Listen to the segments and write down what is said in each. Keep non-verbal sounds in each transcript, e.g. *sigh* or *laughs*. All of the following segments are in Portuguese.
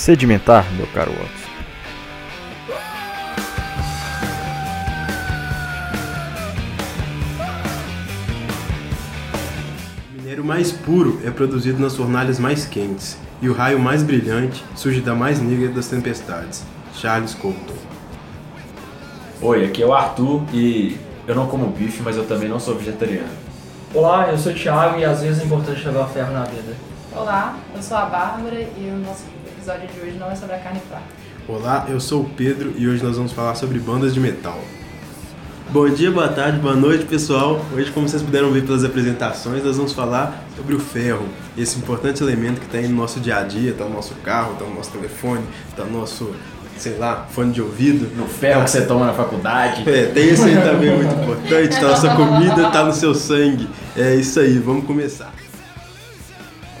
sedimentar, meu caro Watson. O minério mais puro é produzido nas fornalhas mais quentes, e o raio mais brilhante surge da mais negra das tempestades. Charles Colton. Oi, aqui é o Arthur e eu não como bife, mas eu também não sou vegetariano. Olá, eu sou o Thiago e às vezes é importante levar ferro na vida. Olá, eu sou a Bárbara e o nosso episódio de hoje não é sobre a carne fraca. Olá, eu sou o Pedro e hoje nós vamos falar sobre bandas de metal. Bom dia, boa tarde, boa noite, pessoal. Hoje, como vocês puderam ver pelas apresentações, nós vamos falar sobre o ferro, esse importante elemento que está aí no nosso dia a dia, está no nosso carro, está no nosso telefone, está no nosso, sei lá, fone de ouvido. No ferro que você toma na faculdade. É, tem isso aí também muito importante, tá na sua comida, tá no seu sangue. É isso aí, vamos começar.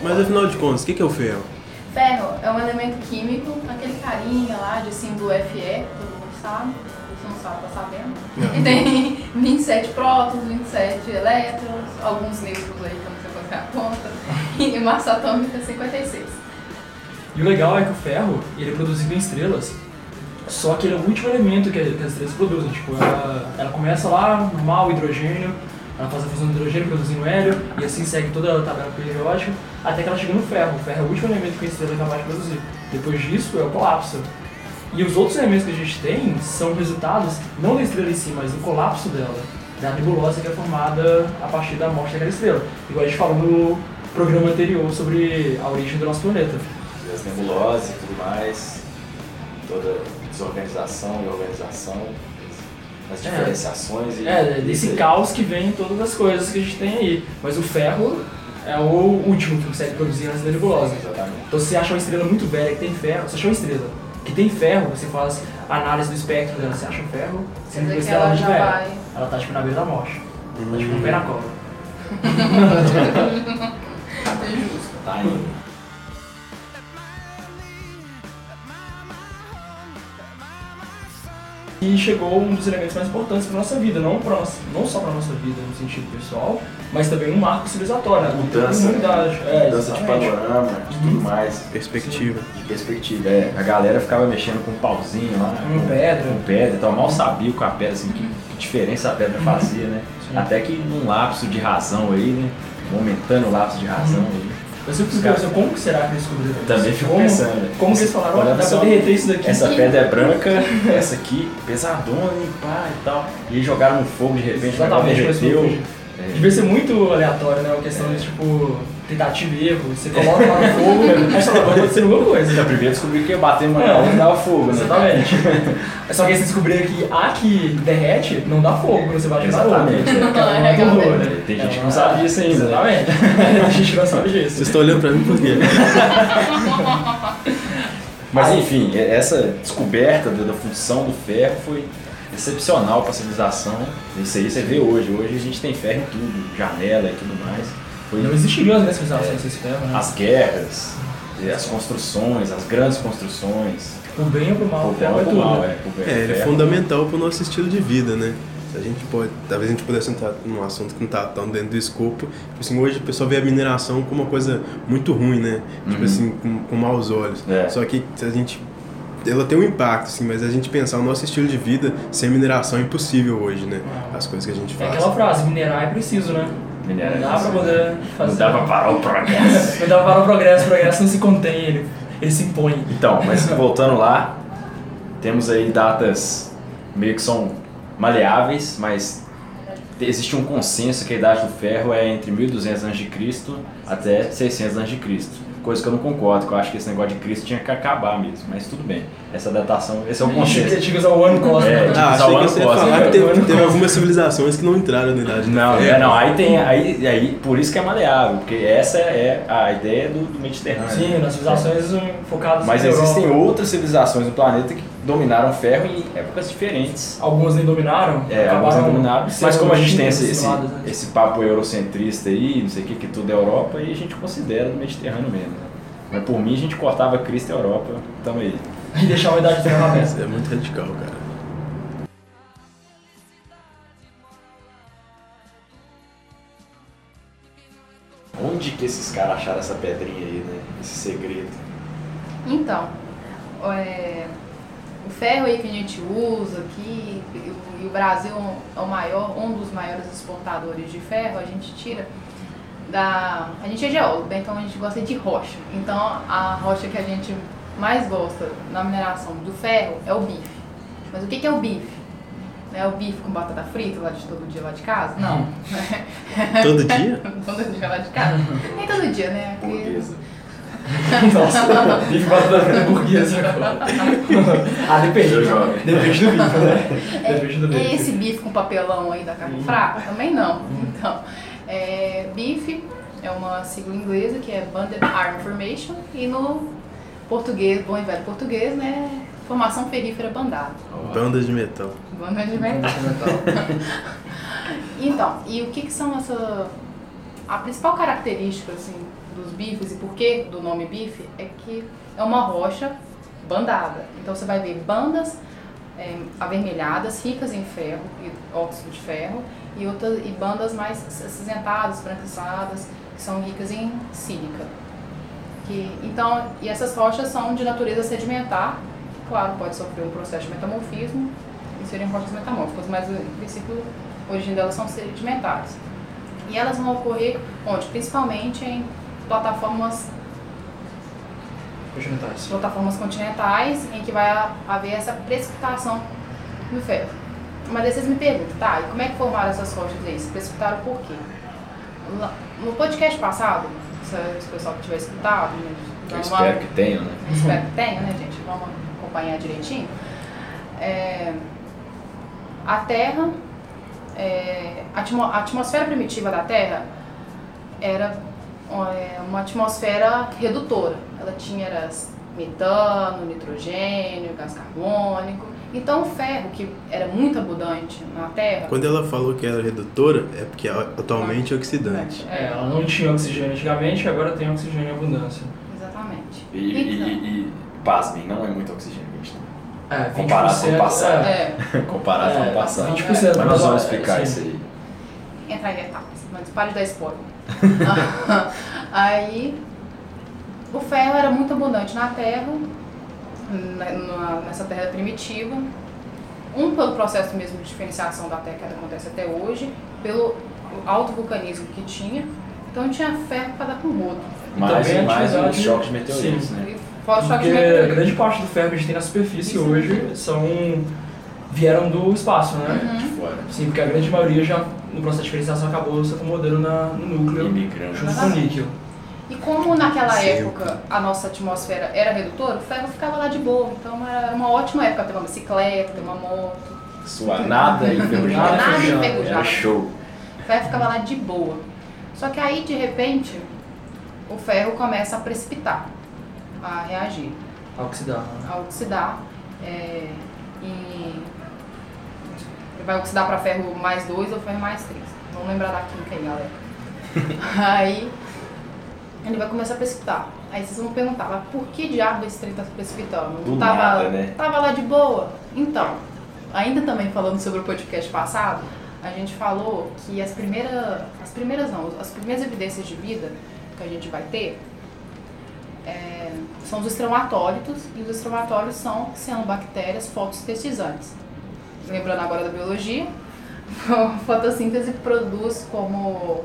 Mas afinal de contas, o que é o ferro? Ferro é um elemento químico, aquele carinha lá de símbolo Fe, todo mundo sabe, se não sabe, tá sabendo. *laughs* Não. E tem 27 prótons, 27 elétrons, alguns neutros aí que eu não sei quanto é a conta, e massa atômica 56. E o legal é que o ferro, ele é produzido em estrelas, só que ele é o último elemento que, que as estrelas produzem. Tipo, ela, ela começa lá, normal, hidrogênio, ela faz a fusão do hidrogênio produzindo hélio, e assim segue toda a tabela periódica, até que ela chega no ferro. O ferro é o último elemento que a estrela é capaz de produzir. Depois disso, é o colapso. E os outros elementos que a gente tem são resultados, não da estrela em si, mas do colapso dela, da nebulosa que é formada a partir da morte daquela estrela. Igual a gente falou no programa anterior sobre a origem do nosso planeta. E as nebulosas e tudo mais, toda desorganização e organização, as É. diferenciações e. É, desse caos que vem todas as coisas que a gente tem aí. Mas o ferro é o último que consegue produzir antes da nebulosa. Exatamente. Então se você acha uma estrela muito velha que tem ferro, você achou uma estrela que tem ferro, você faz análise do espectro dela, você acha um ferro, sendo que a estrela ela muito já velha. vai. Ela tá tipo na beira da morte. Tá tipo Hum. um pé na cova. *laughs* *laughs* É justo. Tá indo. E chegou um dos elementos mais importantes para nossa vida, não, pra nossa, não só para nossa vida no sentido pessoal, mas também um marco civilizatório. né? Mudança, Uma humanidade. É, Mudança de panorama, de tudo mais. Perspectiva. De perspectiva, é. A galera ficava mexendo com um pauzinho lá. Com pedra. Com pedra, então mal sabia com a pedra, assim, que, que diferença a pedra fazia, né? Sim. Até que num lapso de razão aí, né? Momentâneo lapso de razão aí. Eu sempre fico pensando, como que será que eles descobriram isso? Também fico como, pensando? Como que eles falaram, olha, dá pra derreter isso daqui. Essa pedra é branca, *laughs* essa aqui, pesadona e pá e tal. E jogaram no fogo de repente, Exatamente, derreteu. É. Devia ser muito aleatório, né? Uma questão de tipo tentativa e erro. Você coloca lá no *laughs* fogo, você fala, vai acontecer alguma coisa. primeiro descobri que ia bater uma É. não dava fogo, né? Exatamente. É *laughs* só que aí você descobrir que a que derrete não dá fogo quando você bate na outra. Exatamente. Que é É, realmente. horror, né? Tem gente que É, não sabe disso ainda, né? Exatamente. *laughs* Tem gente que não sabe Vocês disso. estão olhando pra mim por quê? Mas enfim, essa descoberta da função do ferro foi excepcional para a civilização. Isso aí você vê hoje. Hoje a gente tem ferro em tudo, janela e tudo mais. Foi Não existiriam as grandes civilizações sem ferro, né? as guerras, as construções, as grandes construções. Pro bem ou pro mal, O o ferro ferro é é tudo. mal, né? é. O É, ele é fundamental pro nosso estilo de vida, né? Se a gente pode, talvez a gente pudesse entrar num assunto que não tá tão dentro do escopo. Tipo assim, hoje o pessoal vê a mineração como uma coisa muito ruim, né? Tipo Uhum. assim, com, com maus olhos. É. Só que se a gente ela tem um impacto, assim, mas a gente pensar o nosso estilo de vida sem mineração é impossível hoje, né? As coisas que a gente É faz. aquela frase, minerar é preciso, né? Minerar é Não dá pra preciso. poder fazer. Não dá pra parar o progresso. *laughs* Não dá pra parar o progresso, o progresso não se contém, ele, ele se impõe. Então, mas *laughs* voltando lá, temos aí datas meio que são maleáveis, mas existe um consenso que a idade do ferro é entre 1200 a.C. até 600 a.C. Coisa que eu não concordo, que eu acho que esse negócio de Cristo tinha que acabar mesmo, mas tudo bem. Essa datação, esse é o consenso. Antigas ao ano cósmico. É, Ah, o ano você ia cósmico, falar né? que teve, teve cósmico. algumas civilizações que não entraram na idade Não, é, não, aí tem, aí, aí por isso que é maleável, porque essa é a ideia do, do Mediterrâneo. Sim, nas civilizações focadas Mas Europa. existem outras civilizações no planeta que dominaram o ferro em épocas diferentes. Algumas nem dominaram. É, alguns não dominaram. Mas como a gente tem esse, esse, né? esse papo eurocentrista aí, não sei o que, que tudo é Europa, aí a gente considera do Mediterrâneo mesmo. né? Mas por mim a gente cortava Cristo e Europa, tamo aí. *laughs* E deixar a idade ferro aberta. É muito radical, cara. Onde que esses caras acharam essa pedrinha aí, né? Esse segredo. Então, é, o ferro aí que a gente usa aqui, e o- Brasil é o maior, um dos maiores exportadores de ferro, a gente tira da. A gente é geólogo, então a gente gosta de rocha. Então a rocha que a gente mais gosta na mineração do ferro é o bife. Mas o que, que é o bife? É o bife com batata frita lá de todo dia lá de casa? Não. Todo dia? *laughs* todo dia lá de casa? Nem todo dia, né? Porque- Nossa, bife batata frita burguesa agora. ah, depende. Jogo. Depende do bife, né? Depende do É bife. esse bife com papelão aí da carne fraca? Também não. Então, é, bife é uma sigla inglesa que é Banded Arm Formation e no português, bom e velho português, né? Formação ferrífera bandada. Bandas de metal. Banda de metal. *laughs* Então, e o que, que são essa. A principal característica assim, dos bifes e por que do nome bife é que é uma rocha bandada. Então você vai ver bandas é, avermelhadas, ricas em ferro e óxido de ferro, e outras e bandas mais acinzentadas, esbranquiçadas, que são ricas em sílica. Que, então, e essas rochas são de natureza sedimentar, claro, pode sofrer um processo de metamorfismo e serem rochas metamórficas, mas em princípio a origem delas são sedimentares. E elas vão ocorrer onde? Principalmente em plataformas Continentais. plataformas continentais em que vai ha- haver essa precipitação do ferro. Mas aí vocês me perguntam, tá, e como é que formaram essas rochas aí? Se precipitaram por quê? No podcast passado, se o pessoal que tiver escutado, né, Eu uma- espero que tenham, né? espero que tenha, né, gente? Vamos acompanhar direitinho. É, a Terra, é, a, atmo- a atmosfera primitiva da Terra era uma atmosfera redutora. Ela tinha era metano, nitrogênio, gás carbônico. Então o ferro, que era muito abundante na Terra, Quando ela falou que era redutora, é porque atualmente é oxidante. É, ela não tinha oxigênio antigamente, agora tem oxigênio em abundância. Exatamente. E, e, Então, e, e pasmem, não é muito oxigênio que a gente tem. É, Comparado com o 20%, passado. É, é, *laughs* Comparado com É, o passado. 20%, Mas nós vamos é, explicar sim. isso aí. entrar em etapas, mas pare de dar spoiler. *laughs* Aí, o ferro era muito abundante na Terra, na- na- nessa Terra primitiva. Um, pelo processo mesmo de diferenciação da Terra que acontece até hoje, pelo alto vulcanismo que tinha. Então tinha ferro para dar com rodo. Mais também e a mais os atividade- choques de meteoritos, sim. né? Fora o choque Porque de a meteorito. grande parte do ferro que a gente tem na superfície Isso. hoje são vieram do espaço, né? Uhum. De fora. Sim, porque a grande maioria já no processo de diferenciação acabou se acomodando na, no núcleo junto com o níquel. E como naquela Sim. época a nossa atmosfera era redutora, o ferro ficava lá de boa. Então era uma ótima época ter uma bicicleta, ter uma moto. Suar nada e enferrujado. Nada. Era show. O ferro ficava lá de boa. Só que aí, de repente, o ferro começa a precipitar, a reagir, A oxidar. né? a oxidar. É, ele vai oxidar para ferro mais 2 ou ferro mais 3. Vamos lembrar da química aí, galera. *laughs* aí ele vai começar a precipitar. Aí vocês vão perguntar, mas por que diabo esse trem tá precipitando? Do tava, nada, né? tava lá de boa. Então, ainda também falando sobre o podcast passado, a gente falou que as primeiras, as primeiras não, as primeiras evidências de vida que a gente vai ter é, são os estromatólitos, e os estromatólitos são cianobactérias fotossintetizantes. Lembrando agora da biologia, *laughs* a fotossíntese produz como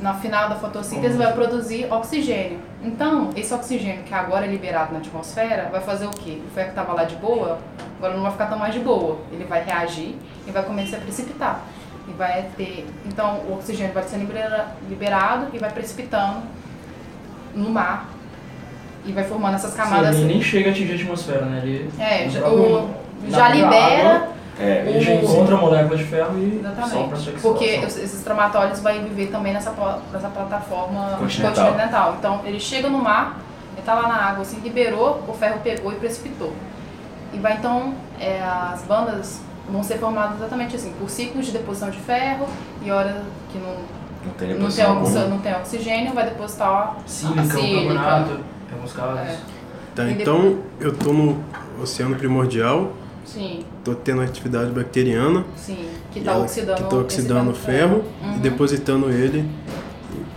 na final da fotossíntese vai produzir oxigênio. Então, esse oxigênio que agora é liberado na atmosfera vai fazer o quê? O ferro que estava lá de boa, agora não vai ficar tão mais de boa. Ele vai reagir e vai começar a precipitar. E vai ter, então o oxigênio vai ser libera- liberado e vai precipitando no mar e vai formando essas camadas. Sim, ele nem chega a atingir a atmosfera, né? Ele, É, o, já libera água, É, Ele já encontra a molécula de ferro e sopra Exatamente. essa Porque esses traumatólitos vão viver também nessa, nessa plataforma Continental. continental. Então, ele chega no mar, ele tá lá na água, assim, liberou, o ferro pegou e precipitou. E vai então, é, as bandas vão ser formadas exatamente assim, por ciclos de deposição de ferro e hora que não, Não tem não, tem, deposição oxi- alguma. não tem oxigênio, vai depositar Sílica, a o sílica. carbonato, em alguns casos. É. Tá, então eu tô no oceano primordial, Sim, tô tendo atividade bacteriana, sim. Que tá ela- oxidando, que tá oxidando o esse ferro Uhum. e depositando ele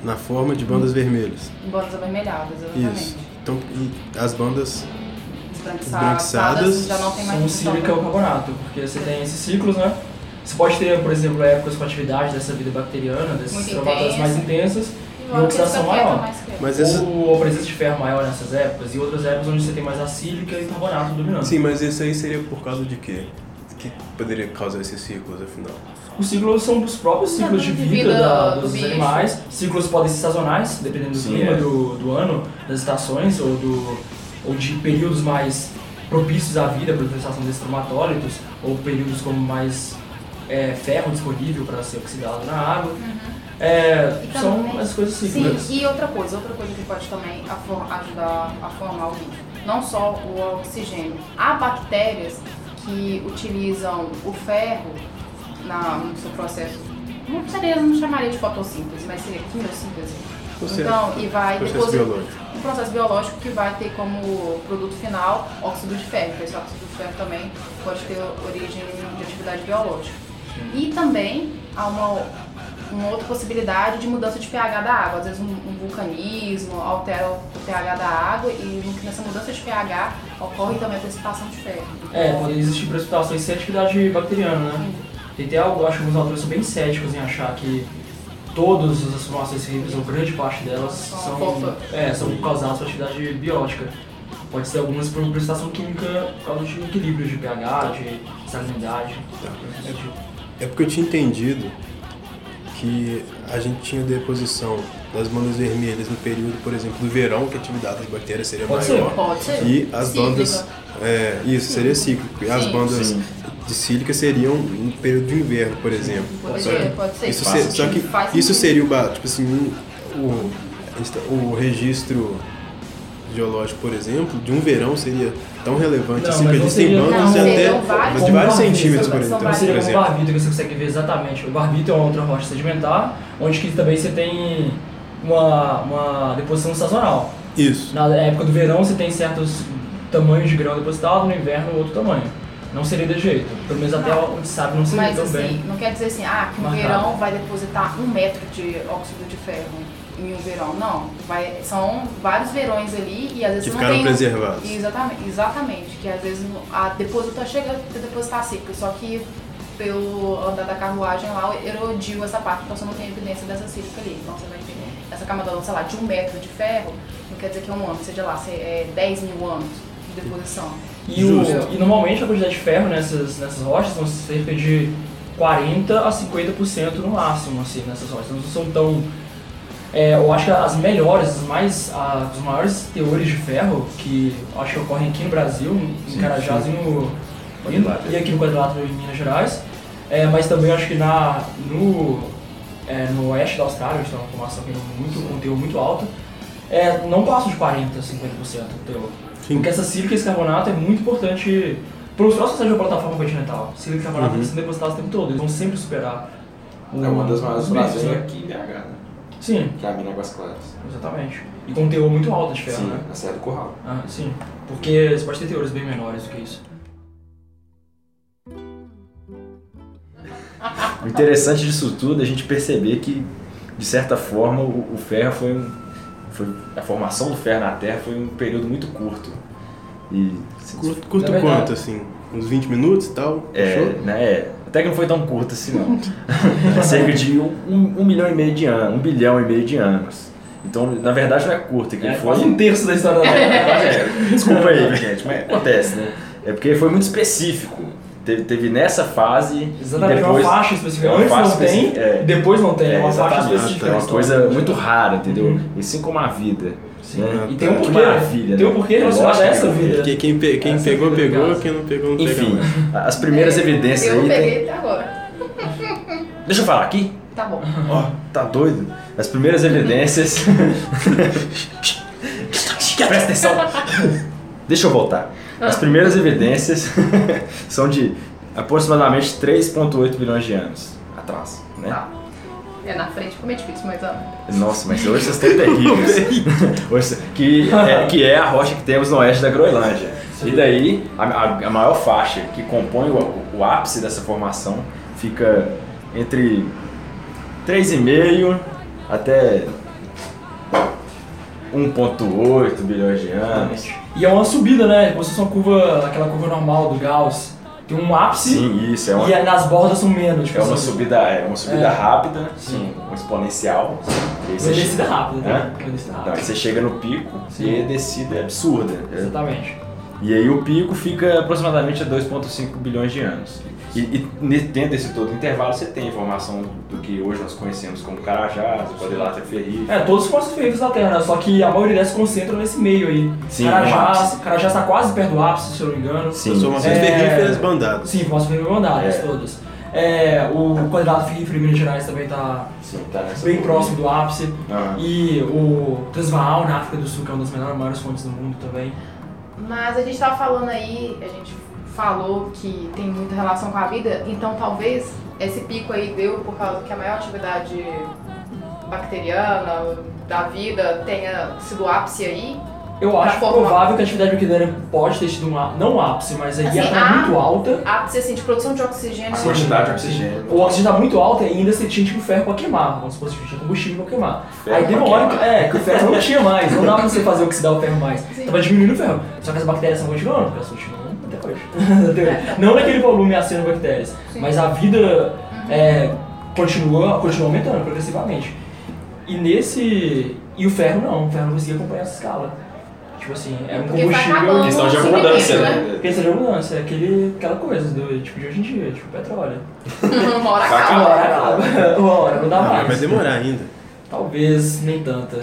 na forma de bandas vermelhas. Em bandas avermelhadas, exatamente. Isso. Então as bandas Esbranquiçadas já não tem mais São função. sílica ou carbonato, porque você tem esses ciclos, né? Você pode ter, por exemplo, épocas com atividade dessa vida bacteriana, dessas intensa. mais intensas, E uma oxidação maior. Mas essa, ou a presença de ferro maior nessas épocas, e outras épocas onde você tem mais a sílica e carbonato dominando. sim, mas isso aí seria por causa de quê? O que poderia causar esses ciclos, afinal? Os ciclos são dos próprios ciclos de vida, vida da- do dos bicho. animais. Ciclos podem ser sazonais, dependendo do Sim, clima é. do, do ano, das estações, ou, do, ou de períodos mais propícios à vida para a utilização desses cromatólitos, ou períodos com mais é, ferro disponível para ser oxidado na água. É, E são também- as coisas Sim, cíclicas. e outra coisa, outra coisa que pode também ajudar a formar o bicho. Não só o oxigênio. Há bactérias que utilizam o ferro na, no seu processo. Não seria, não chamaria de fotossíntese, mas seria quimiossíntese. Processo- Então, e vai processo biológico. um processo biológico que vai ter como produto final óxido de ferro. Esse óxido de ferro também pode ter origem de atividade biológica. E também há uma, uma outra possibilidade de mudança de pH da água. Às vezes um, um vulcanismo altera o pH da água e nessa mudança de pH ocorre também a precipitação de ferro. É, pode existir precipitações sem atividade bacteriana, né? Tem até algo, acho que alguns autores são bem céticos em achar que todas as formações químicas, ou grande parte delas, São é, são causadas por atividade biológica. Pode ser algumas por precipitação química por causa de equilíbrio de pH, de salinidade. É porque eu tinha entendido que a gente tinha deposição das bandas vermelhas no período, por exemplo, do verão, que a atividade das bactérias seria Pode maior. ser. Pode ser. E as Cíclica. bandas. É, isso, seria cíclico. E as Sim. bandas Sim. de sílica seriam no período de inverno, por exemplo. Pode Só ser, que pode ser. Isso ser- só que Faz isso sentido. seria o, tipo assim, o, o registro geológico, por exemplo, de um verão seria tão relevante Não, assim, mas que não existem não, de até vários- de vários centímetros, por barbitos, exemplo. são Não seria por exemplo. barbito que você consegue ver exatamente. O barbito é uma outra rocha sedimentar, onde que também você tem uma, uma deposição sazonal. Isso. Na época do verão você tem certos tamanhos de grão depositado, no inverno outro tamanho. Não seria desse jeito. Pelo menos até Não. onde sabe não seria Mas tão assim, bem. não quer dizer assim, ah, que um Marcado. verão vai depositar um metro de óxido de ferro em um verão. Não, vai, são vários verões ali e às vezes Que não ficaram tem... um- preservados. Exatamente, exatamente, que às vezes a depositor chega a depositar seca, só que pelo andar da carruagem lá erodiu essa parte, então você não tem evidência dessa sílica ali. Então você vai ter essa camada, sei lá, de um metro de ferro, não quer dizer que é um ano, seja lá, se é 10 mil anos de deposição. E, o- e normalmente a quantidade de ferro nessas, nessas rochas são cerca de 40 a 50% no máximo, assim, nessas rochas. Não são tão. É, eu acho que as melhores, as mais, a- os maiores teores de ferro que acho que ocorrem aqui no Brasil, em Carajás e no. Quadrilátero. E aqui no Quadrilátero em Minas Gerais. É, mas também acho que na, no, é, no oeste da Austrália, onde tem uma formação que muito, com um teor muito alto, é, não passa de 40 a 50% o teor. Sim. Porque essa sílica e esse carbonato é muito importante para os próximos de uma plataforma continental. Sílica e carbonato Uhum. são depositados o tempo todo, eles vão sempre superar. o- É uma das maiores do é né? aqui em BH, né? Sim, Que é a mina Águas Claras. exatamente. E com um teor muito alto de ferro, Sim, né? na Serra do Curral. Ah, sim. Porque você pode ter teores bem menores do que isso. O interessante disso tudo é a gente perceber que, de certa forma, o, o ferro foi um. Foi, a formação do ferro na Terra foi um período muito curto. E. Curto, curto quanto, assim? Uns 20 minutos e tal? É, né, é, até que não foi tão curto assim não. é *laughs* cerca de um, um- um milhão e meio de anos, um bilhão e meio de anos. Então, na verdade, não é curto, é que É foi. quase um terço da história da Terra. *laughs* É, desculpa aí, gente, mas acontece, né? É porque foi muito específico. Teve, teve nessa fase Exatamente, e depois uma faixa específica. uma Antes faixa não tem, específica, é. depois não tem. É, É, uma faixa específica. É é uma coisa muito rara, entendeu? Uhum. E assim como a vida. Sim. né? E tem um Que porquê. maravilha, Tem um né? porquê relacionado a essa que- vida. Porque quem, pe- quem Essa pegou, é pegou, quem não pegou, não pegou. Enfim, as primeiras É, evidências Eu aí. tem- peguei até agora. *laughs* Deixa eu falar aqui. Tá bom. Ó, tá doido? As primeiras evidências. *laughs* Presta atenção! Deixa eu voltar. As primeiras evidências *laughs* são de aproximadamente 3,8 bilhões de anos atrás. Né? Tá. É na frente, como é difícil, mas ó. Nossa, mas hoje vocês estão terríveis. *laughs* Hoje, que, é, que é a rocha que temos no oeste da Groenlândia. E daí, a, a- a maior faixa que compõe o, o ápice dessa formação fica entre 3,5 até 1.8 bilhões de anos. E é uma subida, né? Como se fosse uma curva, aquela curva normal do Gauss. Tem um ápice Sim, isso, é uma, e aí nas bordas são menos. Tipo é uma assim. subida, é uma subida É. rápida, Sim. um exponencial. E aí Uma descida chega- rápida, né? Uma descida Não, rápida. aí você chega no pico Sim. e a descida é absurda. Exatamente. E aí o pico fica aproximadamente a 2,5 bilhões de anos. E, e dentro desse todo intervalo você tem informação do que hoje nós conhecemos como Carajás, o quadrilátero ferrífero. É, todos os pontos feitos da Terra, né? só que a maioria delas se concentra nesse meio aí. Sim, Carajás, ápice. Carajás tá quase perto do ápice, se eu não me engano. Sim, Transformações É. ferríferas bandadas. Sim, posso ver mandadas É. todas. É, o quadrado ferrífero em Minas Gerais também tá sim, tá nessa bem próximo do ápice. Aham. E o Transvaal na África do Sul, que é uma das menores, maiores fontes do mundo também. Mas a gente tava falando aí, a gente falou que tem muita relação com a vida, então talvez esse pico aí deu por causa que a maior atividade bacteriana da vida tenha sido ápice aí. Eu acho formar- provável que a atividade bacteriana pode ter tido um não um ápice, mas aí Assim, ela tá a- muito alta. Ápice assim de produção de oxigênio. A quantidade de oxigênio. O oxigênio tá muito alto e ainda você tinha tipo ferro pra queimar. Vamos supor que tinha combustível pra queimar. Ferro aí uma hora que, é, que o ferro não tinha mais, não dava pra você fazer oxidar o ferro mais. Sim. Tava diminuindo o ferro. Só que as bactérias estão continuando, porque elas continuam até hoje. *laughs* Até hoje. não naquele volume aceno bactérias, Sim. mas a vida é, continua, continua aumentando progressivamente. E nesse. E o ferro não, o ferro não conseguia acompanhar essa escala. Tipo assim, era um Porque combustível. acabando Questão de abundância, suprimento, né? Questão de abundância, é aquele, aquela coisa do tipo de hoje em dia, tipo petróleo. *laughs* Uma hora acaba. Uma hora acaba, uma hora não dá Ah, mais. vai demorar ainda. Talvez nem tanta.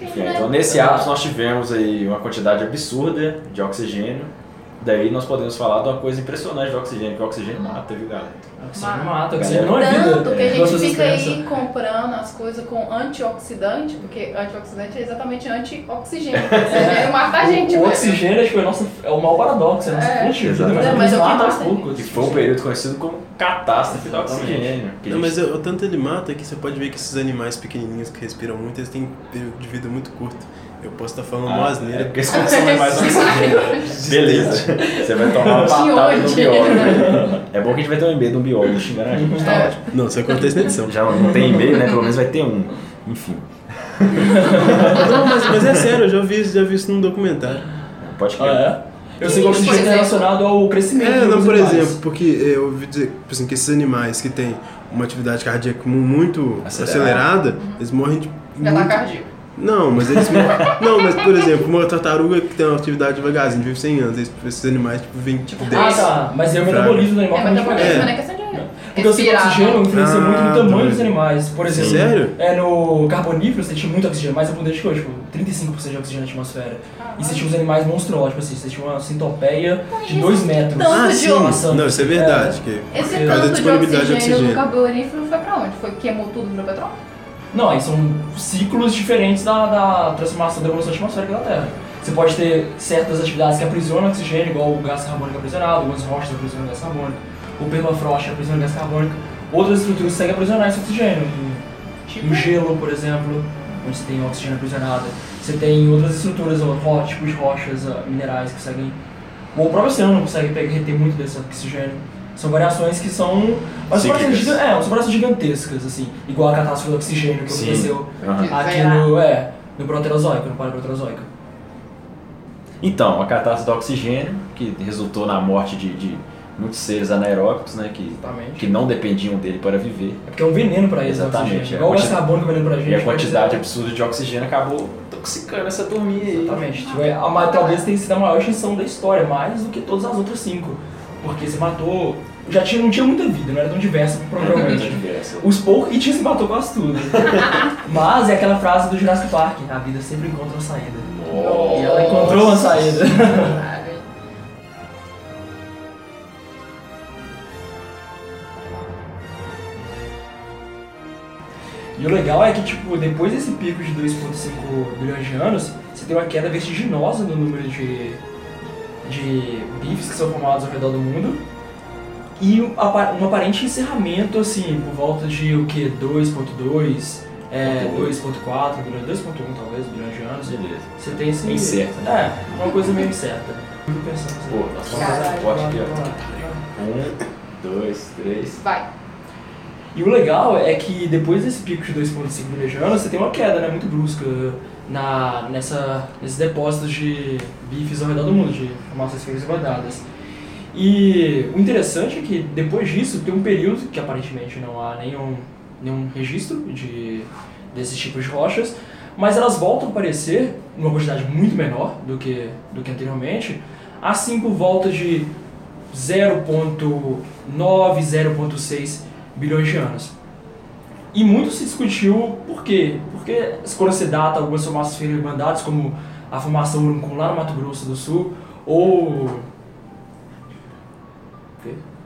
Enfim, então nesse ápice nós tivemos aí uma quantidade absurda de oxigênio. Daí nós podemos falar de uma coisa impressionante do oxigênio, que o oxigênio mata, viu galera? Oxigênio mata, oxigênio não é vida. Tanto que a igual gente fica aí comprando as coisas com antioxidante, porque antioxidante é exatamente antioxigênio. *laughs* Oxigênio mata a gente, o, o oxigênio é, tipo, é, nossa, é o maior paradoxo, é a nossa É. fonte de vida, mas, Exatamente. Mas é o que mata poucos. Que foi um período conhecido como catástrofe do Exatamente. oxigênio. Não, mas o tanto ele mata que você pode ver que esses animais pequenininhos que respiram muito, eles têm período de vida muito curto. Eu posso estar falando Ah, uma é asneira. porque eles consomem mais oxigênio. *laughs* Beleza. Você vai tomar uma patada do biólogo. É bom que a gente vai ter um e-mail de um biólogo xingando a gente, tá É. ótimo. Não, isso acontece na edição. Já não tem e-mail, né? Pelo menos vai ter um. Enfim, Não, mas, mas é sério, eu já vi, isso- já vi isso num documentário. pode Ah, crer. é? Eu sei que o Por oxigênio é exemplo. relacionado ao crescimento É, não, por animais. exemplo, porque eu ouvi dizer tipo assim, que esses animais que têm uma atividade cardíaca mu- muito Acelerada. acelerada, eles morrem de. Muito- cardíaco. Não, mas eles. *laughs* Não, mas por exemplo, uma tartaruga que tem uma atividade devagarzinho, vive 100 anos, esses- esses animais tipo, vivem tipo 10. Ah, tá. Mas é o metabolismo do animal É, que a mas gente. É. é questão de Porque eu sei que o oxigênio não. influencia muito no Ah, tamanho dos animais. Por exemplo, Sério? é no carbonífero você tinha muito oxigênio, mais abundante que hoje, tipo, 35% de oxigênio na atmosfera. E você tinha uns animais monstruosos, tipo assim, você tinha uma centopeia de 2 metros. Ah, de sim. passando. Não, isso é verdade. Que Esse Por causa da tanto de disponibilidade de oxigênio, do oxigênio. carbonífero foi pra onde? Foi queimou tudo virou petróleo? Não, aí são ciclos diferentes da, da transformação da evolução atmosférica da Terra. Você pode ter certas atividades que aprisionam oxigênio, igual o gás carbônico aprisionado, algumas rochas aprisionam gás carbônico, o permafrost aprisiona gás carbônico. Outras estruturas seguem aprisionar esse oxigênio. Tipo, no gelo, por exemplo, onde você tem oxigênio aprisionado. Você tem outras estruturas, tipos de rochas minerais que conseguem. O próprio oceano consegue reter muito desse oxigênio. São variações que são. Mas são variações, giga- é, são variações gigantescas, assim. Igual a catástrofe do oxigênio que Sim. aconteceu Aham. aqui no. É, no Proterozoico, no Paleoproterozoico. Então, a catástrofe do oxigênio, que resultou na morte de, de muitos seres anaeróbicos, né? Que, Exatamente. que não dependiam dele para viver. É porque é um veneno pra eles, Exatamente, o oxigênio. é. Igual o A gás carbônico é veneno pra gente. E a quantidade é- absurda de oxigênio acabou intoxicando essa turminha aí. Exatamente. Tipo, é, a, talvez tenha sido a maior extinção da história, mais do que todas as outras cinco. Porque se matou. Já tinha, não tinha muita vida, não era tão diversa, provavelmente. Os poucos. E tinha se matou quase tudo. *laughs* Mas é aquela frase do Jurassic Park: a vida sempre encontra uma saída. E ela encontrou uma saída. *laughs* E o legal é que, tipo, depois desse pico de 2,5 bilhões de anos, você tem uma queda vertiginosa no número de, de bifes que são formados ao redor do mundo. E um apa- um aparente encerramento, assim, por volta de o que? 2,2, é, 2,4 bilhões, 2,1 talvez bilhões de anos. Beleza. Você tem esse. Bem certo, né? É, uma coisa meio incerta. Fico pensando assim. Pô, nós vamos fazer um pote aqui, ó. Um, dois, três. Vai. E o legal é que depois desse pico de 2,5 milhões de anos, você tem uma queda né, muito brusca na, nessa, nesses depósitos de bifes ao redor do mundo, de feias e guardadas. E o interessante é que depois disso tem um período que aparentemente não há nenhum, nenhum registro de, desses tipos de rochas, mas elas voltam a aparecer numa quantidade muito menor do que, do que anteriormente, assim por volta de 0,9, 0,6 bilhões de anos. E muito se discutiu por quê? Porque quando se data algumas formações irmandades, como a formação Uruncum lá no Mato Grosso do Sul, ou...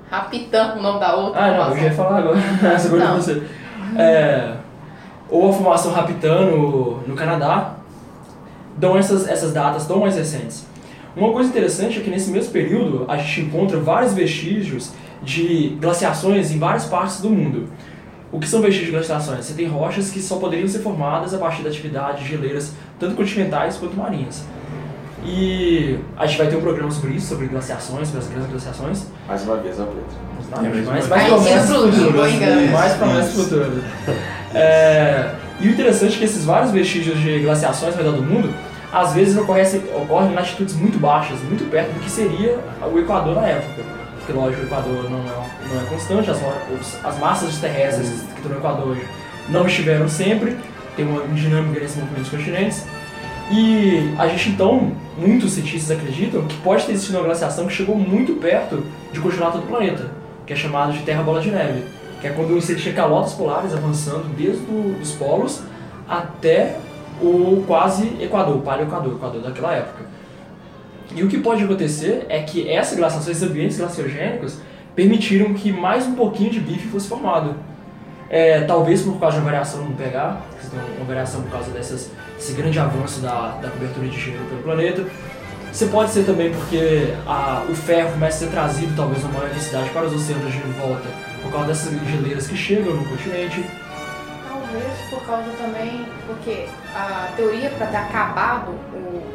Rapitã, o nome da outra. Ah, não, eu ia falar agora. *laughs* Essa coisa você. É, ou a formação Rapitã no, no Canadá, dão essas, essas datas tão mais recentes. Uma coisa interessante é que nesse mesmo período a gente encontra vários vestígios de glaciações em várias partes do mundo. O que são vestígios de glaciações? Você tem rochas que só poderiam ser formadas a partir da atividade de geleiras tanto continentais quanto marinhas. E a gente vai ter um programa sobre isso, sobre glaciações, sobre as grandes glaciações. Mais uma vez, ó, Pedro. Mas mais, mais promessas futuras. Mais promessas futuras. É, e o interessante é que esses vários vestígios de glaciações ao redor do mundo, às vezes ocorrem, ocorrem em latitudes muito baixas, muito perto do que seria o Equador na época. Porque, lógico, o Equador não é, não é constante, as, as massas terrestres que estão no Equador hoje não estiveram sempre, tem uma dinâmica nesse movimento dos continentes. E a gente então, muitos cientistas acreditam que pode ter existido uma glaciação que chegou muito perto de continuar todo o planeta, que é chamado de Terra Bola de Neve, que é quando você tinha calotas polares avançando desde os polos até o quase Equador, o Paleo-Equador, o Equador daquela época. E o que pode acontecer é que essa glaciação, esses ambientes glaciogênicos, permitiram que mais um pouquinho de bife fosse formado. É, talvez por causa de uma variação no pH, uma variação por causa dessas, desse grande avanço da, da cobertura de gelo pelo planeta. Você pode ser também porque a, o ferro começa a ser trazido, talvez, uma maior intensidade para os oceanos de volta, por causa dessas geleiras que chegam no continente. Talvez por causa também, porque a teoria para ter acabado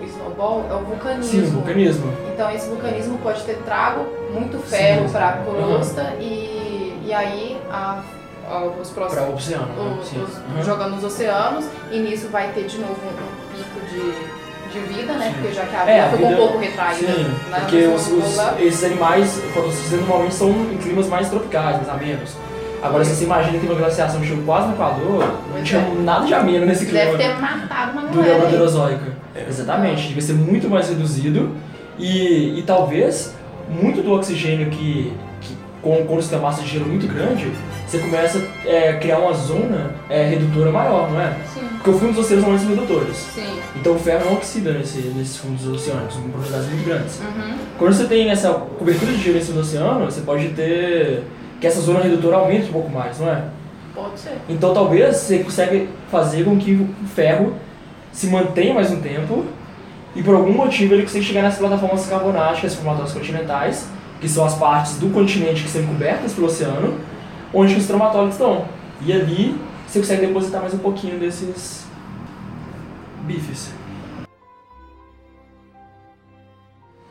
o snowball é o vulcanismo. Sim, o vulcanismo. Então esse vulcanismo pode ter trago muito ferro para a crosta e, e aí a, a- os Para próximos o oceano. né? os- Sim. os- Uhum. jogando nos oceanos e nisso vai ter de novo um, pico de, de vida, né? Sim. Porque já que a É, vida a ficou vida- um pouco retraída Sim, na porque os, os- esses animais, fotossíntese normalmente são em climas mais tropicais, mais amenos. Agora, se você imagina que uma glaciação chegou quase no Equador, não tinha é. nesse clima Deve ter matado uma do galera. aí. Neoproterozoico. Exatamente, devia ser muito mais reduzido e, e talvez muito do oxigênio que, que com, quando você tem uma massa de gelo muito grande, você começa a criar uma zona é, redutora maior, não é? Sim, Porque o fundo dos oceanos normalmente são redutores. sim. Então o ferro não oxida nesse, nesses fundos oceânicos, com profundidades muito grandes. Uhum. Quando você tem essa cobertura de gelo em cima do oceano, você pode ter que essa zona redutora aumente um pouco mais, não é? Pode ser. Então talvez você consiga fazer com que o ferro se mantenha mais um tempo e por algum motivo ele consiga chegar nessas plataformas carbonáticas formatórias continentais, que são as partes do continente que são cobertas pelo oceano, onde os traumatólitos estão. E ali você consegue depositar mais um pouquinho desses bifes.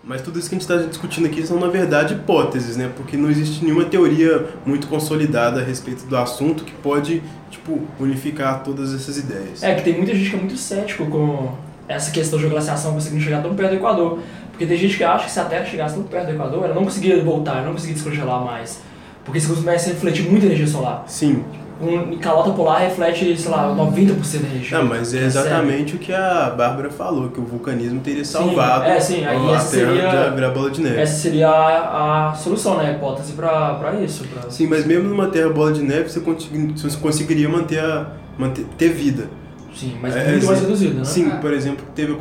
Mas tudo isso que a gente está discutindo aqui são, na verdade, hipóteses, né? Porque não existe nenhuma teoria muito consolidada a respeito do assunto que pode, tipo, unificar todas essas ideias. É, que tem muita gente que é muito cético com essa questão de glaciação conseguindo chegar tão perto do Equador. Porque tem gente que acha que se a Terra chegasse tão perto do Equador, ela não conseguiria voltar, ela não conseguiria descongelar mais. Porque isso começa a refletir muita energia solar. Sim. Um calota polar reflete, sei lá, 90% da energia. Não, mas é exatamente o que a Bárbara falou, que o vulcanismo teria Sim, salvado é, sim, aí a essa Terra seria- de virar bola de neve. Essa seria a, a solução, né? A hipótese pra, pra isso. Pra... Sim, mas mesmo numa Terra bola de neve, você, consegui- você conseguiria manter a, manter, ter vida. Sim, mas É, muito mais sim. reduzido, né? Sim, Ah. por exemplo, teve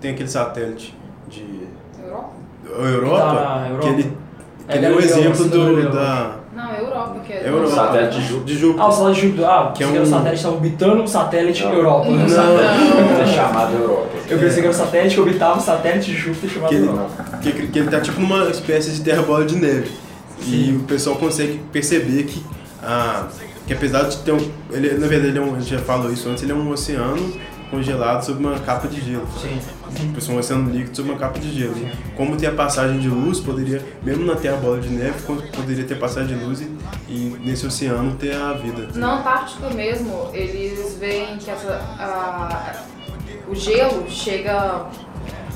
tem aquele satélite de Europa? Europa, Que tá na Europa. que ele É, ele é um exemplo sim, do, da Não, é Europa, que é. Europa, satélite de Júpiter. de Júpiter. Ah, o satélite de Júpiter. Ah, Que é era o um- satélite estava orbitando o satélite Não. Europa. Não. *laughs* É chamado Europa. Eu pensei que era o satélite que orbitava o satélite de Júpiter chamado Que ele, Europa. que, que ele tá tipo numa espécie de terra bola de neve. E Sim. o pessoal consegue perceber que, ah, que apesar de ter um. Ele, na verdade, ele, é um, a gente já falou isso antes, ele é um oceano congelado sob uma capa de gelo. Sim. Tipo, um oceano líquido sob uma capa de gelo. Como tem a passagem de luz, poderia, mesmo na Terra bola de neve, poderia ter passagem de luz e, e nesse oceano ter a vida. Na Antártica mesmo, eles veem que essa, a- o gelo chega.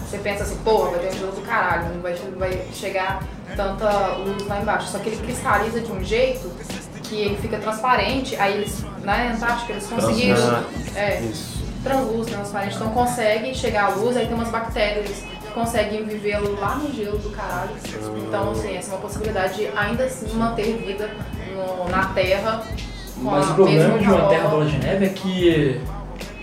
Você pensa assim, porra, vai ter um gelo do caralho, não vai, não vai chegar tanta luz lá embaixo. Só que ele cristaliza de um jeito que ele fica transparente, aí eles, na Antártica, eles conseguiram. É, Isso. Translúcido, transparente, então consegue chegar à luz, aí tem umas bactérias que conseguem viver lá no gelo do caralho. Então, assim, essa é uma possibilidade de ainda assim manter vida no- na Terra. com Mas o problema de uma calor. terra bola de neve é que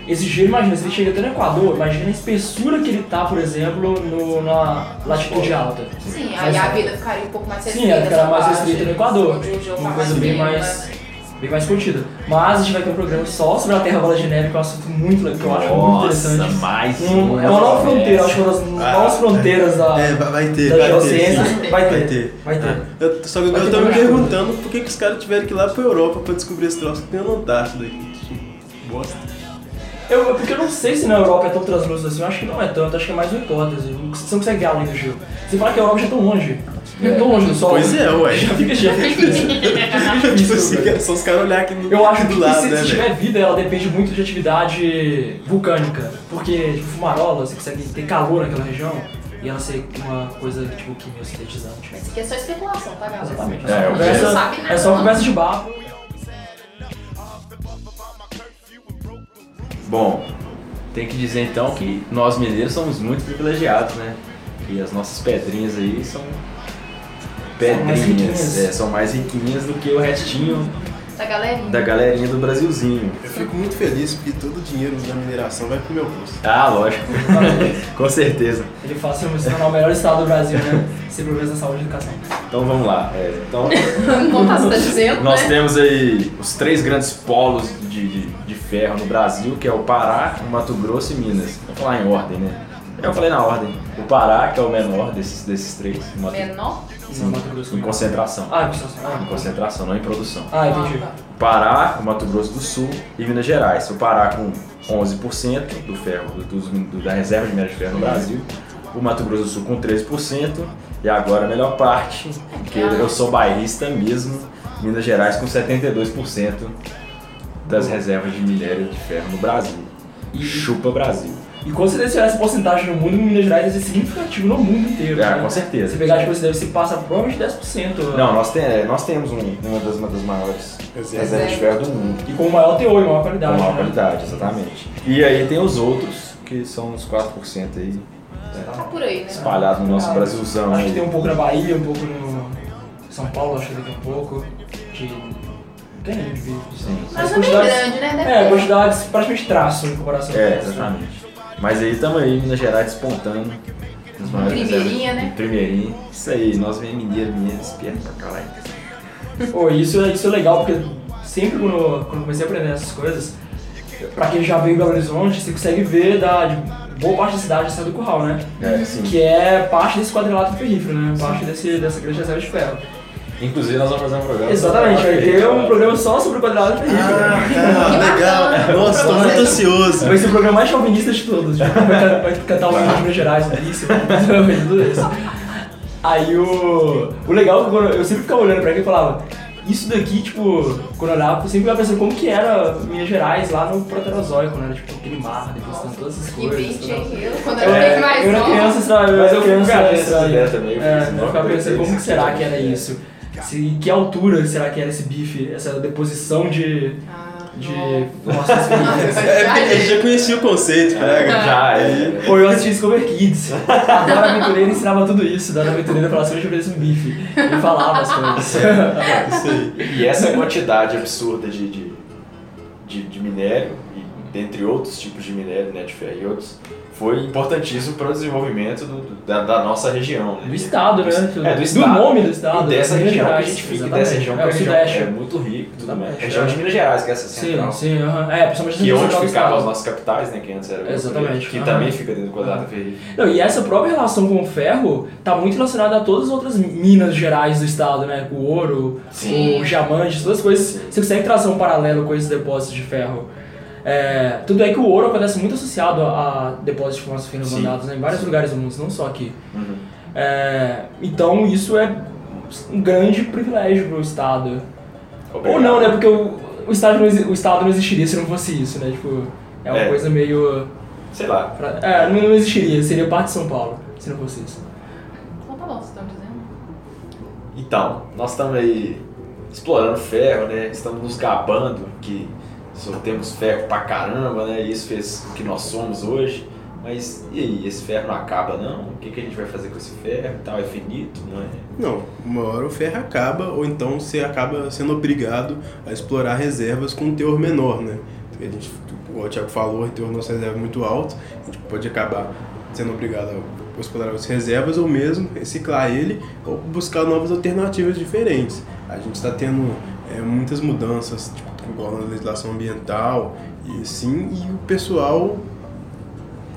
esse gelo, imagina, se ele chega até no Equador, imagina a espessura que ele tá, por exemplo, no, na latitude alta. Sim, Mas- aí a vida ficaria um pouco mais restrita. Sim, ela ficará essa mais restrita no Equador. Uma coisa bem frio, mais, né? Bem mais contida. Mas a gente vai ter um programa só sobre a Terra Bola de Neve, que é um assunto muito legal, que eu acho muito Nossa, interessante. mais Um- é uma nova fronteira, acho que é uma das novas fronteiras da, É, vai ter, da vai ter. geociência. Vai ter, Vai ter. vai ter. Eu, só que Vai eu tô me perguntando por que, que os caras tiveram que ir lá pra Europa pra descobrir esse troço que tem na Antártida aqui. Bosta. Eu, é porque eu não sei se na Europa é tão translúcido assim, eu acho que não é tanto, acho que é mais uma hipótese. Você não consegue ver além do gelo. Você fala que a Europa já é tão longe. É tão longe do Sol. Pois é, ué. Já fica, já fica *laughs* tipo assim, é só os caras olhar aqui do, Eu acho do que lado, se, né, se tiver vida, ela depende muito de atividade vulcânica. Porque, tipo, fumarola, você consegue ter calor naquela região e ela ser uma coisa, tipo, quimiosintetizante. Mas isso aqui é só especulação, tá, galera? Exatamente. É, É, conversa, sabe nada, é só conversa de barro. Bom, tem que dizer então que nós mineiros somos muito privilegiados, né? Que as nossas pedrinhas aí são mais pedrinhas, riquinhas. é, são mais riquinhas do que o restinho Da galerinha. da galerinha do Brasilzinho. Eu fico muito feliz porque todo o dinheiro da mineração vai pro meu bolso. Ah, lógico, *laughs* com certeza. Ele fala assim, se tornar o melhor estado do Brasil, né? Sem problemas na saúde e educação. Então vamos lá. é, então Não tá, você tá dizendo, nós né? temos aí os três grandes polos de, de, de ferro no Brasil, que é o Pará, o Mato Grosso e Minas. Vou falar em ordem, né? Eu falei na ordem. O Pará, que é o menor desses, desses três. o Sim. Mato Grosso. Em concentração. Ah, em concentração. Em concentração, não em produção. Ah, entendi. Ah, tá. Pará, o Mato Grosso do Sul e Minas Gerais. O Pará com 11% do ferro, do- do- da reserva de minério de ferro no Brasil. O Mato Grosso do Sul com 13%. E agora a melhor parte, porque eu sou bairrista mesmo, Minas Gerais com 72% das reservas de minério de ferro no Brasil. E- Chupa Brasil. E quando você tiver essa porcentagem no mundo, Minas Gerais deve ser significativo no mundo inteiro. Ah, né? com certeza. Se pegar, tipo, você deve se passa provavelmente 10%. Não, nós, tem- é, nós temos um- uma, das, uma das maiores Reservas. de ferro do mundo. E com maior teor e maior Com qualidade. maior né? qualidade, exatamente. E aí tem os outros, que são os 4% aí, Tá por aí, né? espalhados no nosso Ah, Brasilzão. Acho que tem um pouco na Bahia, um pouco no São Paulo, acho que tem um pouco. De... Tem, né? De... Sim. Mas não é bem grande, né? Deve É, quantidades praticamente traço em comparação É, com o exatamente. Mas aí estamos aí, Minas Gerais despontando. Primeirinha, né? Primeirinha. Isso aí, nós vem mineiro, mineiro, esperto pra caralho. Pô, isso, é- isso é legal, porque sempre quando, quando eu comecei a aprender essas coisas, pra quem já veio em Belo Horizonte, você consegue ver da, de boa parte da cidade saindo do curral, né? É, sim. Que é parte desse quadrilátero ferrífero, né? Parte desse, dessa grande reserva de ferro. Inclusive nós vamos fazer um programa. Exatamente, vai ter um programa só sobre o quadrilátero ferrífero. Ah, legal. Nossa, tô muito ansioso. Vai ser o programa mais chauvinista de todos. Tipo, vai, ca- vai cantar o hino de Minas Gerais, isso, tudo isso. Aí o. O legal é que quando eu sempre ficava olhando pra ele e falava. Isso daqui, tipo, quando eu olhava, eu sempre ficava pensando como que era Minas Gerais lá no Proterozoico, né? Era tipo aquele mar, depois tem todas essas Que coisas. bicho, tal. hein? Eu, quando Eu, eu era bem eu mais era criança, sabe? Eu Mas era eu criança, eu É, fiz, eu não, ficava pensando como que isso, será isso, que era isso. isso? Se, que altura será que era esse bife? Essa deposição de. Ah, de. nossa. Nossa, É porque ele já conhecia o conceito, Fraga. Já, é. Pô, eu assisti Discover Kids. A Dora Aventureira ensinava tudo isso. A Dora Aventureira falava assim, eu ofereço um bife. Ele falava as coisas. Isso aí. E essa quantidade absurda de, de, de, de minério, e dentre outros tipos de minério, né, de ferro e outros, foi importantíssimo para o desenvolvimento do- do- da, da nossa região. Né? Do estado, né? É, do estado. nome do estado. E dessa Minas região que a Gerais, gente fica, exatamente. dessa região que é, a o região Sudeste. é muito rico, tudo mais. Exatamente, Região é. de Minas Gerais, que é essa Sim, central. sim, aham. É, principalmente Que onde do ficavam as nossas capitais, né? Que antes era Exatamente, Que aham. também fica dentro do quadrado ferrível. Não, e essa própria relação com o ferro tá muito relacionada a todas as outras minas gerais do estado, né? O ouro, Sim. o diamante, todas as coisas. Sim. Você consegue trazer um paralelo com esses depósitos de ferro. É, tudo é que o ouro acontece muito associado a, a depósitos de fumaça fina Sim, abandonados né, em vários sim. lugares do mundo, não só aqui. Uhum. É, então isso é um grande privilégio para o Estado. Obrigado. Ou não, né? Porque o, o, estado não, o Estado não existiria se não fosse isso, né? Tipo, é uma É. coisa meio... Sei lá. pra- é, não, não existiria, seria parte de São Paulo se não fosse isso. Então tá bom, vocês estão dizendo. Então, nós estamos aí explorando ferro, né? Estamos nos gabando que só temos ferro pra caramba, né? E isso fez o que nós somos hoje. Mas e aí, esse ferro não acaba não? O que, que a gente vai fazer com esse ferro tal? É finito, não é? Não, uma hora o ferro acaba, ou então você acaba sendo obrigado a explorar reservas com um teor menor, né? A gente, o Thiago falou, da nossa reserva é muito alto, a gente pode acabar sendo obrigado a explorar as reservas ou mesmo reciclar ele ou buscar novas alternativas diferentes. A gente está tendo é, muitas mudanças, tipo, igual na legislação ambiental e assim, e o pessoal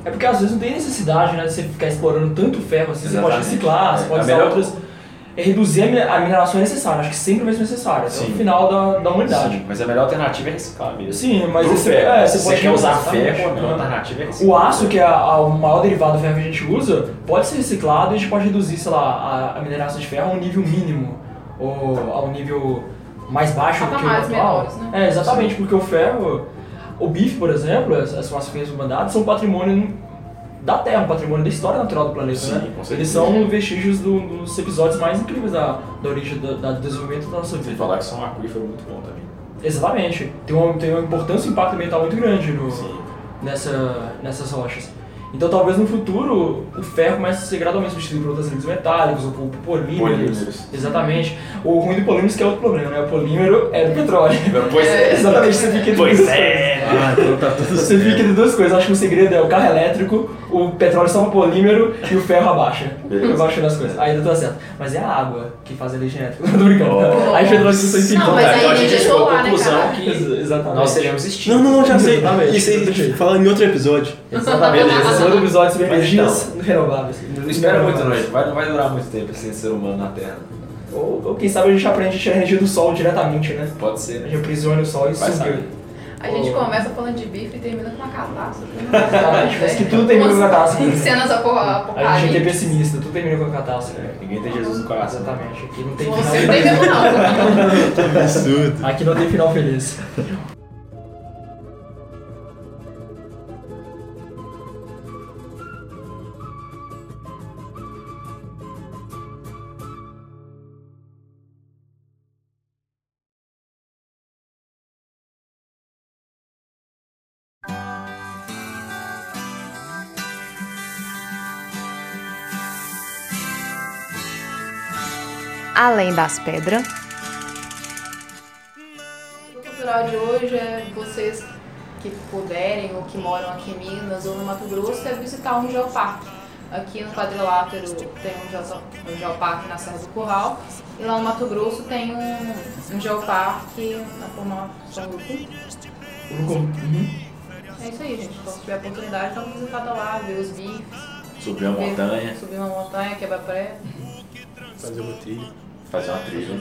É porque às vezes não tem necessidade, né, de você ficar explorando tanto ferro assim, você pode Exatamente. reciclar, você É, pode a usar melhor- outras... É reduzir a mi- a mineração é necessária, acho que sempre vai ser necessário, até o final da, da humanidade. Sim, mas a melhor alternativa é reciclar mesmo. Sim, mas esse- ferro. é, você você pode quer usar exatamente. ferro, a melhor É. alternativa é reciclar. O aço, que é a- o maior derivado do ferro que a gente usa, pode ser reciclado e a gente pode reduzir, sei lá, a, a mineração de ferro a um nível mínimo, ou a um nível mais baixo do que o atual. menores, né? É, exatamente, porque o ferro, o bife, por exemplo, as, as finas humanidades são patrimônio da Terra, um patrimônio da história natural do planeta, Sim, né? Eles são vestígios do- dos episódios mais incríveis da, da origem, da, da- do desenvolvimento da nossa Sem vida. falar que são um aquífero muito bom também. Exatamente. Tem uma, tem uma importância e um impacto ambiental muito grande no, Sim. nessa, nessas rochas. Então talvez no futuro o ferro comece a ser gradualmente substituído por outros líquidos metálicos ou por, polímeros. Polímeros. Exatamente. O ruim do polímero é que é outro problema, né? O polímero é do petróleo. Pois é. *laughs* Exatamente, você fica entre Pois duas é. Ah, então tá tudo Você fica entre duas coisas. Acho que o segredo é o carro elétrico, o petróleo só no polímero e o ferro abaixa. Beleza. Abaixa das coisas. Aí dá tudo certo. Mas é a água que faz a energia elétrica. *laughs* Tô brincando. Oh. Aí. Não, mas Tá, aí então a gente chegou à né, conclusão cara? que Ex- Exatamente. nós seremos extintos. Não, não, não, já sei. Exatamente. Isso aí a gente fala em outro episódio. Exatamente. Esse é outro episódio sobre Mas energias renováveis. Não espera muito, não. gente. Vai, não vai durar muito tempo sem ser humano na Terra. Ou, ou quem sabe a gente aprende a tirar energia do sol diretamente, né? Pode ser, A né? gente aprisiona o sol e Vai saber. A gente Oh. começa falando de bife e termina com uma catástrofe. *laughs* Exatamente, parece que tudo termina com catástrofe. Cenas apo- A gente é apocalípticas. pessimista, tudo termina com catástrofe. Ninguém tem Jesus no coração. Exatamente, aqui não tem final Você não tem mesmo não. *laughs* Absurdo. Aqui não tem final feliz. Além das pedras. O cultural de hoje é vocês que puderem ou que moram aqui em Minas ou no Mato Grosso é visitar um geoparque. Aqui no quadrilátero tem um, geo- geoparque na Serra do Curral e lá no Mato Grosso tem um, um geoparque na formação do. Uhum. É isso aí, gente. Então, se tiver oportunidade, dá uma visitada lá, ver os bifes, Subir uma ver- montanha, subir uma montanha, quebrar pré. Fazer uma trilha. Fazer uma trilha.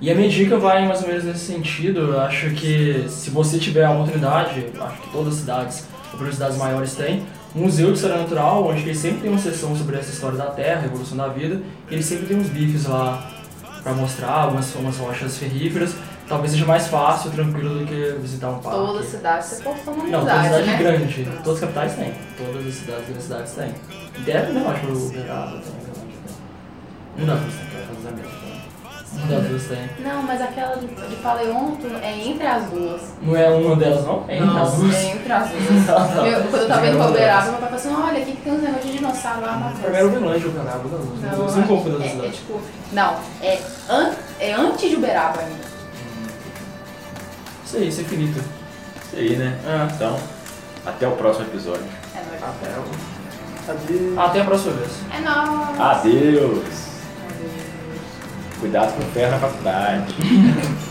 E a minha dica vai mais ou menos nesse sentido. Eu acho que se você tiver a oportunidade, acho que todas as cidades, ou menos cidades maiores têm, um museu de história natural, onde eles sempre tem uma sessão sobre essa história da Terra, a evolução da vida, e eles sempre tem uns bifes lá pra mostrar, algumas umas rochas ferríferas. Talvez seja mais fácil, tranquilo do que visitar um parque. Toda cidade, você pode tomar Não, toda cidade né? grande. Todas as capitais têm. Todas as cidades grandes cidades têm. Deve, não, acho que o Uberaba tem. eu acho que das duas tem. Não, mas aquela de, Paleonto é entre as duas. Não é uma delas, não? É entre as duas. É entre as duas. *laughs* Eu- quando eu tava indo pra não. Uberaba, meu pai falou assim, olha, aqui que tem uns negócios de dinossauro lá, Matheus. Primeiro Uberlândia ou Canaba, das duas. Não, Não, Você não confunde as é, é tipo, não, é, an, é antes de Uberaba ainda. Isso aí, isso é infinito. Isso aí, né? É. Então, até o próximo episódio. É nóis. Até, o- Adeus. Até a próxima vez. É nóis. Adeus. Cuidado com o ferro na faculdade. *laughs*